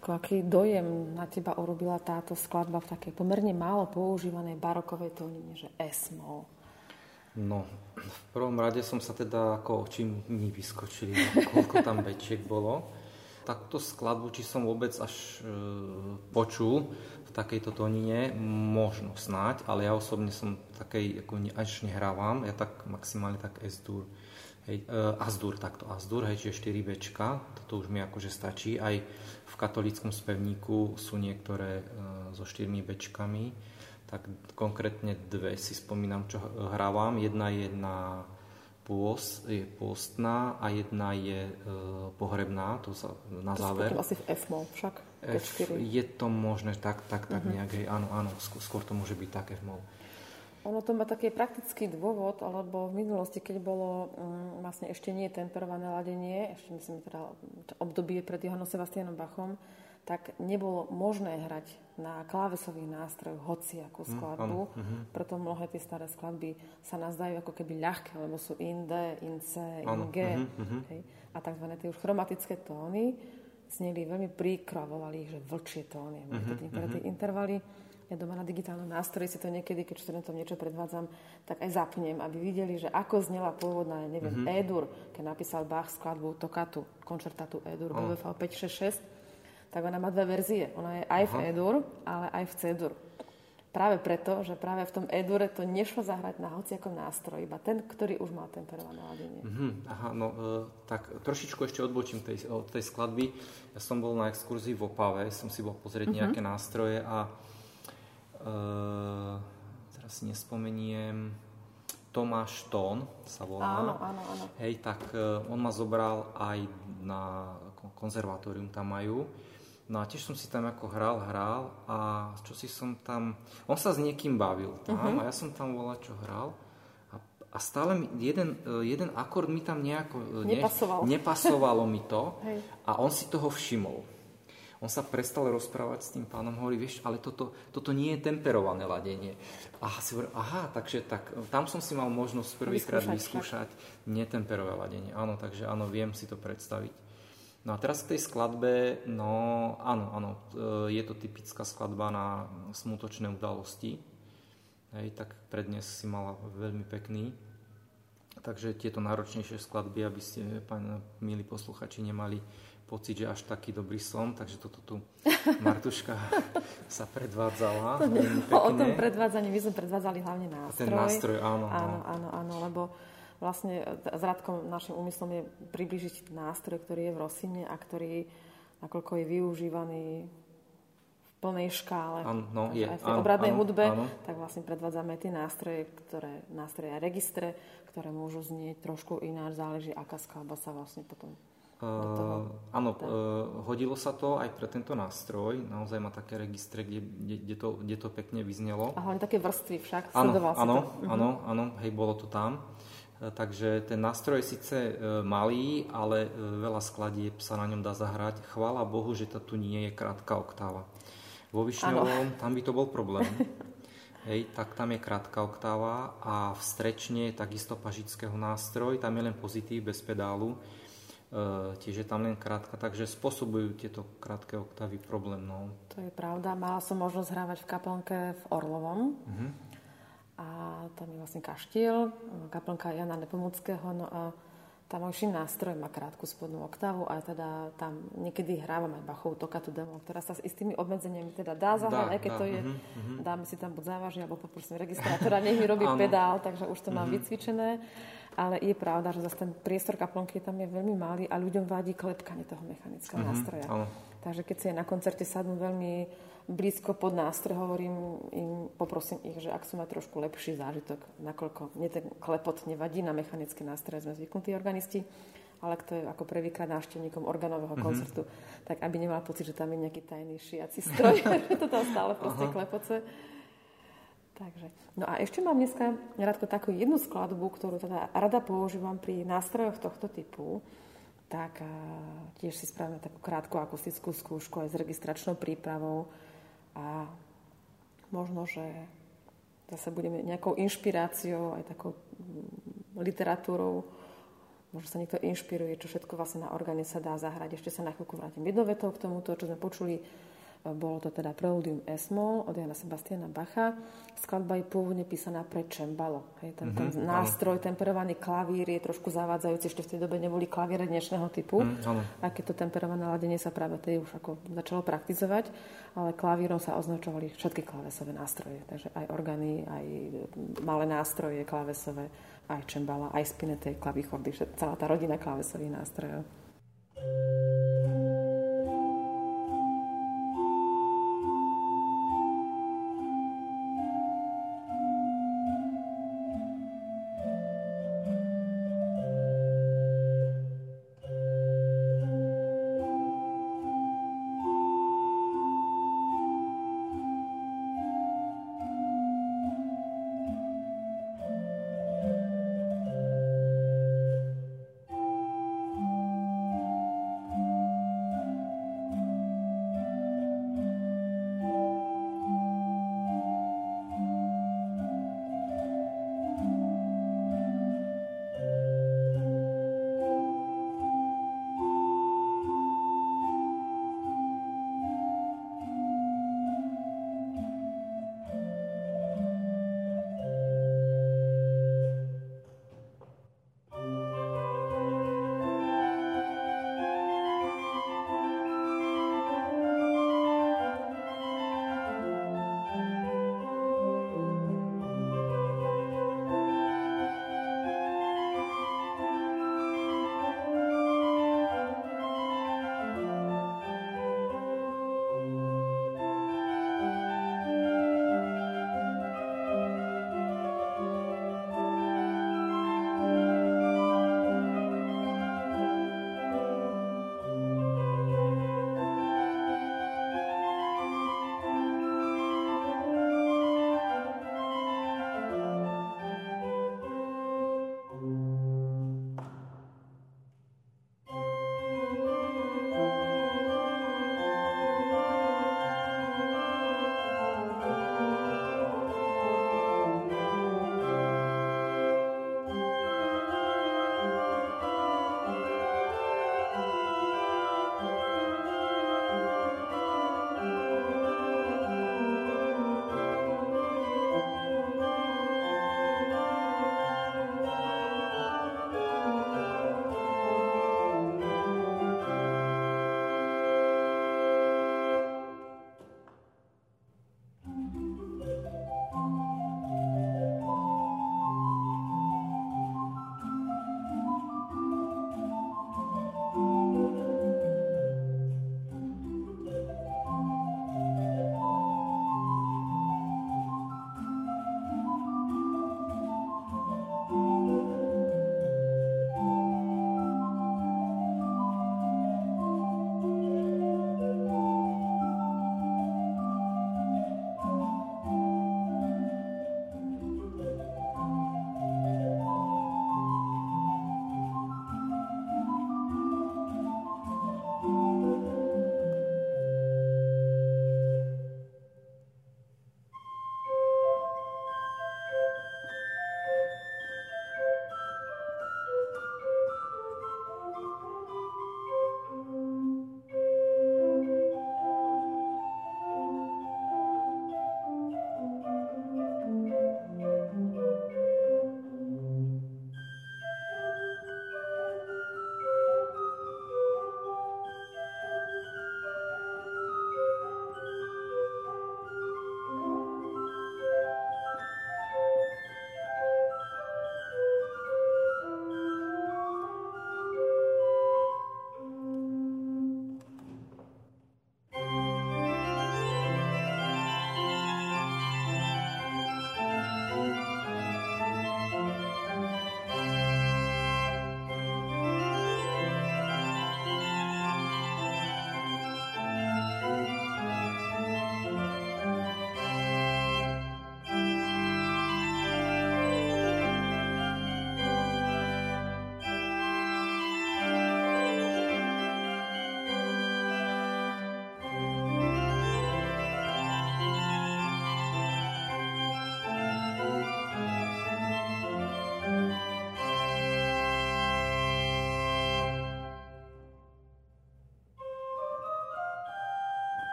Radko, aký dojem na teba urobila táto skladba v takej pomerne málo používanej barokovej tónine, že S-mol? No, v prvom rade som sa teda ako očím mi vyskočili, koľko tam bečiek bolo. Takto skladbu, či som vôbec až e, počul v takejto tónine, možno snáď, ale ja osobne som takej, ako až nehrávam, ja tak maximálne tak S-dur. Hej, uh, Azdur, takto Azdur, hej, čiže 4 Bčka, toto už mi akože stačí. Aj v katolíckom spevníku sú niektoré uh, so 4 Bčkami, tak konkrétne dve si spomínam, čo hrávam. Jedna je na pôst, je pôstná a jedna je uh, pohrebná, to sa na to záver. asi v F mol však. F, je to možné, tak, tak, tak uh-huh. nejak, hej, áno, áno, skôr, to môže byť také F mol. Ono to má taký praktický dôvod, alebo v minulosti, keď bolo um, vlastne ešte nie temperované ladenie, ešte myslím teda obdobie pred Johannom Sebastianom Bachom, tak nebolo možné hrať na klávesových nástrojoch hociakú mm, skladbu. Mm, mm, preto mnohé tie staré skladby sa nás dajú ako keby ľahké, lebo sú in D, in C, in G. Mm, mm, hej. A tzv. tie už chromatické tóny zneli veľmi príkro volali ich, že vlčie tóny. Mm, mm, tie intervaly ja doma na digitálnom nástroji si to niekedy, keď študentom niečo predvádzam, tak aj zapnem, aby videli, že ako znela pôvodná, ja neviem, mm-hmm. E-dur, keď napísal Bach skladbu Tokatu, koncertatu E-dur, oh. BVV 566, tak ona má dve verzie. Ona je aj v E-dur, ale aj v C-dur. Práve preto, že práve v tom E-dure to nešlo zahrať na hociakom nástroji, iba ten, ktorý už má temperované ladenie. Mm-hmm, aha, no e, tak trošičku ešte odbočím tej, od tej skladby. Ja som bol na exkurzii v Opave, som si bol pozrieť mm-hmm. nejaké nástroje a teraz si nespomeniem, Tomáš Tón sa volá. Áno, áno, áno. Hej, tak uh, on ma zobral aj na konzervatórium, tam majú. No a tiež som si tam ako hral, hral a čo si som tam... On sa s niekým bavil tam uh-huh. a ja som tam volal, čo hral. A, a stále mi jeden, e, jeden akord mi tam nejako... Nepasoval. Ne, nepasovalo mi to a on si toho všimol on sa prestal rozprávať s tým pánom, hovorí, vieš, ale toto, toto nie je temperované ladenie. A si hovorí, aha, takže tak, tam som si mal možnosť prvýkrát vyskúšať netemperové ladenie. Áno, takže áno, viem si to predstaviť. No a teraz k tej skladbe, no áno, áno, e, je to typická skladba na smutočné udalosti. Hej, tak prednes si mala veľmi pekný. Takže tieto náročnejšie skladby, aby ste, pán, milí posluchači, nemali pocit, že až taký dobrý som, takže toto tu Martuška sa predvádzala. To ne, o tom predvádzaní my sme predvádzali hlavne nástroj. Ten nástroj, áno. Áno, no. áno, áno, lebo vlastne s Radkom našim úmyslom je približiť nástroj, ktorý je v Rosine a ktorý, nakoľko je využívaný v plnej škále áno, no, je, aj v tej áno, obradnej áno, hudbe, áno. tak vlastne predvádzame tie nástroje, ktoré, nástroje a registre, ktoré môžu znieť trošku ináč, záleží, aká skladba sa vlastne potom Uh, áno, uh, hodilo sa to aj pre tento nástroj. Naozaj má také registre, kde, kde, kde, to, kde to pekne vyznelo. A hlavne také vrstvy však. Áno, áno, to. áno, mhm. áno, hej, bolo to tam. Uh, takže ten nástroj je síce uh, malý, ale uh, veľa skladieb sa na ňom dá zahrať. Chvála Bohu, že to tu nie je krátka oktáva. Vo Višňovom tam by to bol problém. Hej, tak tam je krátka oktáva a v strečne takisto pažického nástroj, tam je len pozitív bez pedálu tiež je tam len krátka, takže spôsobujú tieto krátke oktavy problém. No. To je pravda. Mala som možnosť hrávať v kaplnke v Orlovom. Uh-huh. A tam je vlastne kaštiel, kaplnka Jana Nepomuckého. No a tam môj nástroj má krátku spodnú oktavu a teda tam niekedy hrávam aj Bachovú tokatu demo, ktorá sa s istými obmedzeniami teda dá zahrať, aj keď dá, to je, uh-huh, dáme si tam buď závažie, alebo poprosím registrátora, nech mi robí pedál, takže už to mám uh-huh. vycvičené. Ale je pravda, že zase ten priestor kaplnky tam je veľmi malý a ľuďom vadí klepkanie toho mechanického uh-huh, nástroja. Áno. Takže keď si aj na koncerte sadnú veľmi blízko pod nástroj, hovorím im, poprosím ich, že ak sú mať trošku lepší zážitok, nakoľko mne ten klepot nevadí, na mechanické nástroje sme zvyknutí organisti, ale kto je ako prvýkrát návštevníkom organového mm-hmm. koncertu, tak aby nemal pocit, že tam je nejaký tajný šiaci stroj, že to tam stále proste klepoce. Takže. No a ešte mám dneska Radko takú jednu skladbu, ktorú teda rada používam pri nástrojoch tohto typu. Tak a, tiež si spravíme takú krátku akustickú skúšku aj s registračnou prípravou a možno, že zase budeme nejakou inšpiráciou aj takou mm, literatúrou možno sa niekto inšpiruje, čo všetko vlastne na orgáne sa dá zahrať. Ešte sa na chvíľku vrátim jednou vetou k tomuto, čo sme počuli bolo to teda Preludium S-moll od Jana Sebastiana Bacha. Skladba je pôvodne písaná pre čembalo. Hej, ten, mm-hmm, ten nástroj, áno. temperovaný klavír je trošku zavádzajúci. Ešte v tej dobe neboli klavíre dnešného typu. Mm, a keď to temperované ladenie sa práve tej už ako začalo praktizovať, ale klavírom sa označovali všetky klávesové nástroje. Takže aj orgány, aj malé nástroje klávesové, aj čembala, aj spinete, klavichordy, celá tá rodina klávesových nástrojov. Radko,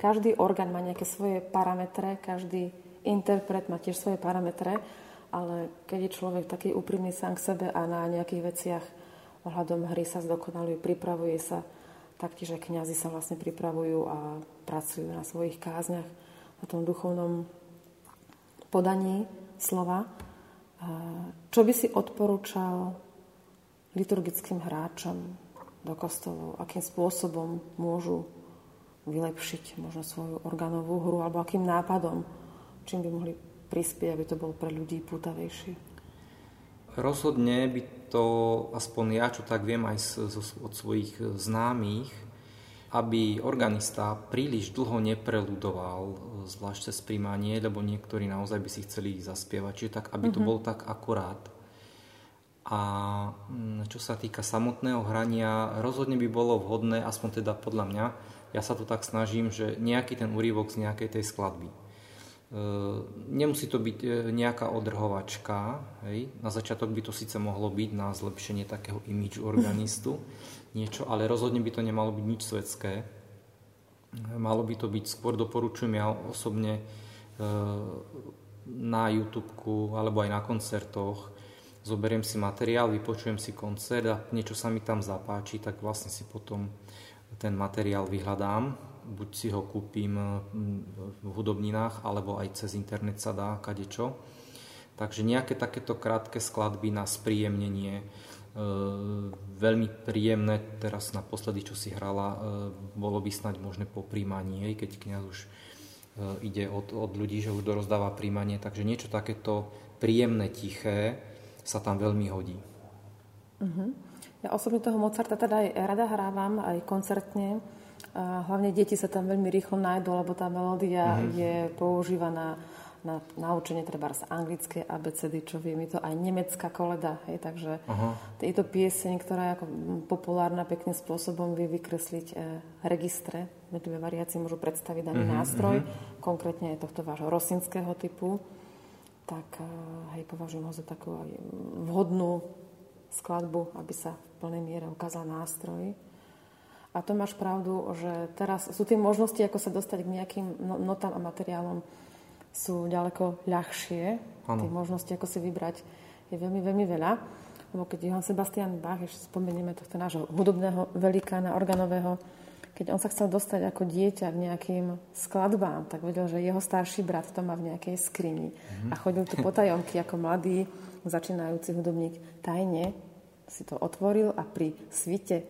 každý orgán má nejaké svoje parametre, každý interpret má tiež svoje parametre, ale keď je človek taký úprimný sám k sebe a na nejakých veciach ohľadom hry sa zdokonalujú, pripravuje sa, taktiež aj kniazy sa vlastne pripravujú a pracujú na svojich kázniach, na tom duchovnom podaní slova. Čo by si odporúčal liturgickým hráčom do kostolov? Akým spôsobom môžu vylepšiť možno svoju organovú hru alebo akým nápadom, čím by mohli prispieť, aby to bolo pre ľudí pútavejšie? Rozhodne by to, aspoň ja čo tak viem aj od svojich známych, aby organista príliš dlho nepreludoval, zvlášť cez príjmanie, lebo niektorí naozaj by si chceli zaspievať, čiže tak, aby to mm-hmm. bolo tak akurát. A mm, čo sa týka samotného hrania, rozhodne by bolo vhodné, aspoň teda podľa mňa, ja sa to tak snažím, že nejaký ten úrivok z nejakej tej skladby. E, nemusí to byť e, nejaká odrhovačka, hej. na začiatok by to síce mohlo byť na zlepšenie takého imidžu organistu, niečo, ale rozhodne by to nemalo byť nič svetské. Malo by to byť, skôr doporučujem ja osobne e, na YouTube alebo aj na koncertoch, zoberiem si materiál, vypočujem si koncert a niečo sa mi tam zapáči, tak vlastne si potom ten materiál vyhľadám, buď si ho kúpim mm, v hudobninách, alebo aj cez internet sa dá kadečo. Takže nejaké takéto krátke skladby na spríjemnenie, e, veľmi príjemné, teraz naposledy, čo si hrala, e, bolo by snať možné po príjmaní, keď kniaz už ide od, od ľudí, že už dorozdáva príjmanie, takže niečo takéto príjemné, tiché sa tam veľmi hodí. Uh-huh. Ja osobne toho Mozarta teda aj rada hrávam, aj koncertne. A hlavne deti sa tam veľmi rýchlo nájdú, lebo tá melódia mm-hmm. je používaná na naučenie treba z anglické abecedy, čo vie mi to aj nemecká koleda. Hej, takže uh-huh. je to pieseň, ktorá je ako populárna, pekným spôsobom vie vykresliť e, registre. Jednotlivé variácie môžu predstaviť daný uh-huh, nástroj, uh-huh. konkrétne aj tohto vášho rosinského typu. Tak e, hej, považujem ho za takú aj vhodnú skladbu, aby sa v plnej miere ukázal nástroj. A to máš pravdu, že teraz sú tie možnosti, ako sa dostať k nejakým no, notám a materiálom, sú ďaleko ľahšie. Ano. Tie možnosti, ako si vybrať, je veľmi, veľmi veľa. Lebo keď Johann Sebastian Bach, ešte spomenieme tohto nášho hudobného velikána organového, keď on sa chcel dostať ako dieťa k nejakým skladbám, tak vedel, že jeho starší brat to má v nejakej skrini. Mm-hmm. A chodil tu potajomky ako mladý začínajúci hudobník tajne si to otvoril a pri svite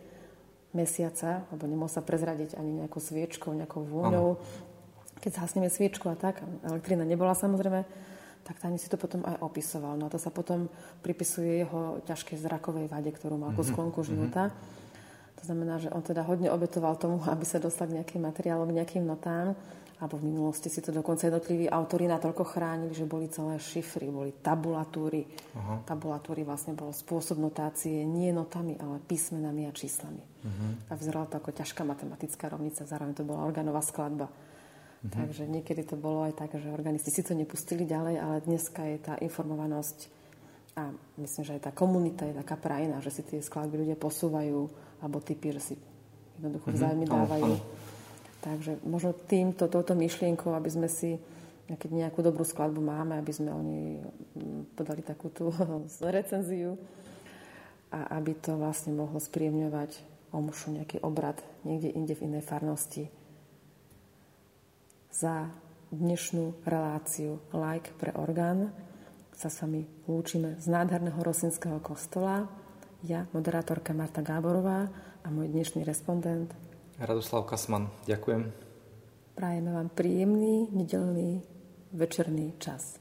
mesiaca, alebo nemohol sa prezradiť ani nejakou sviečkou, nejakou vôňou, keď zhasneme sviečku a tak, elektrina nebola samozrejme, tak tajne si to potom aj opisoval. No a to sa potom pripisuje jeho ťažkej zrakovej vade, ktorú mal ako mhm, sklonku mhm. života. To znamená, že on teda hodne obetoval tomu, aby sa dostal k nejakým materiálom, k nejakým notám alebo v minulosti si to dokonca jednotliví autory natoľko chránili, že boli celé šifry, boli tabulatúry. Uh-huh. Tabulatúry vlastne bol spôsob notácie nie notami, ale písmenami a číslami. Uh-huh. A vyzeralo to ako ťažká matematická rovnica, zároveň to bola organová skladba. Uh-huh. Takže niekedy to bolo aj tak, že organisti si to nepustili ďalej, ale dneska je tá informovanosť a myslím, že aj tá komunita je taká prajná, že si tie skladby ľudia posúvajú, alebo že si jednoducho vzájomne dávajú. Takže možno týmto, touto myšlienkou, aby sme si keď nejakú dobrú skladbu máme, aby sme oni mm, podali takú tú recenziu a aby to vlastne mohlo spríjemňovať omšu nejaký obrad niekde inde v inej farnosti. Za dnešnú reláciu Like pre orgán sa s vami lúčime z nádherného Rosinského kostola. Ja, moderátorka Marta Gáborová a môj dnešný respondent Radoslav Kasman, ďakujem. Prajeme vám príjemný, nedelný, večerný čas.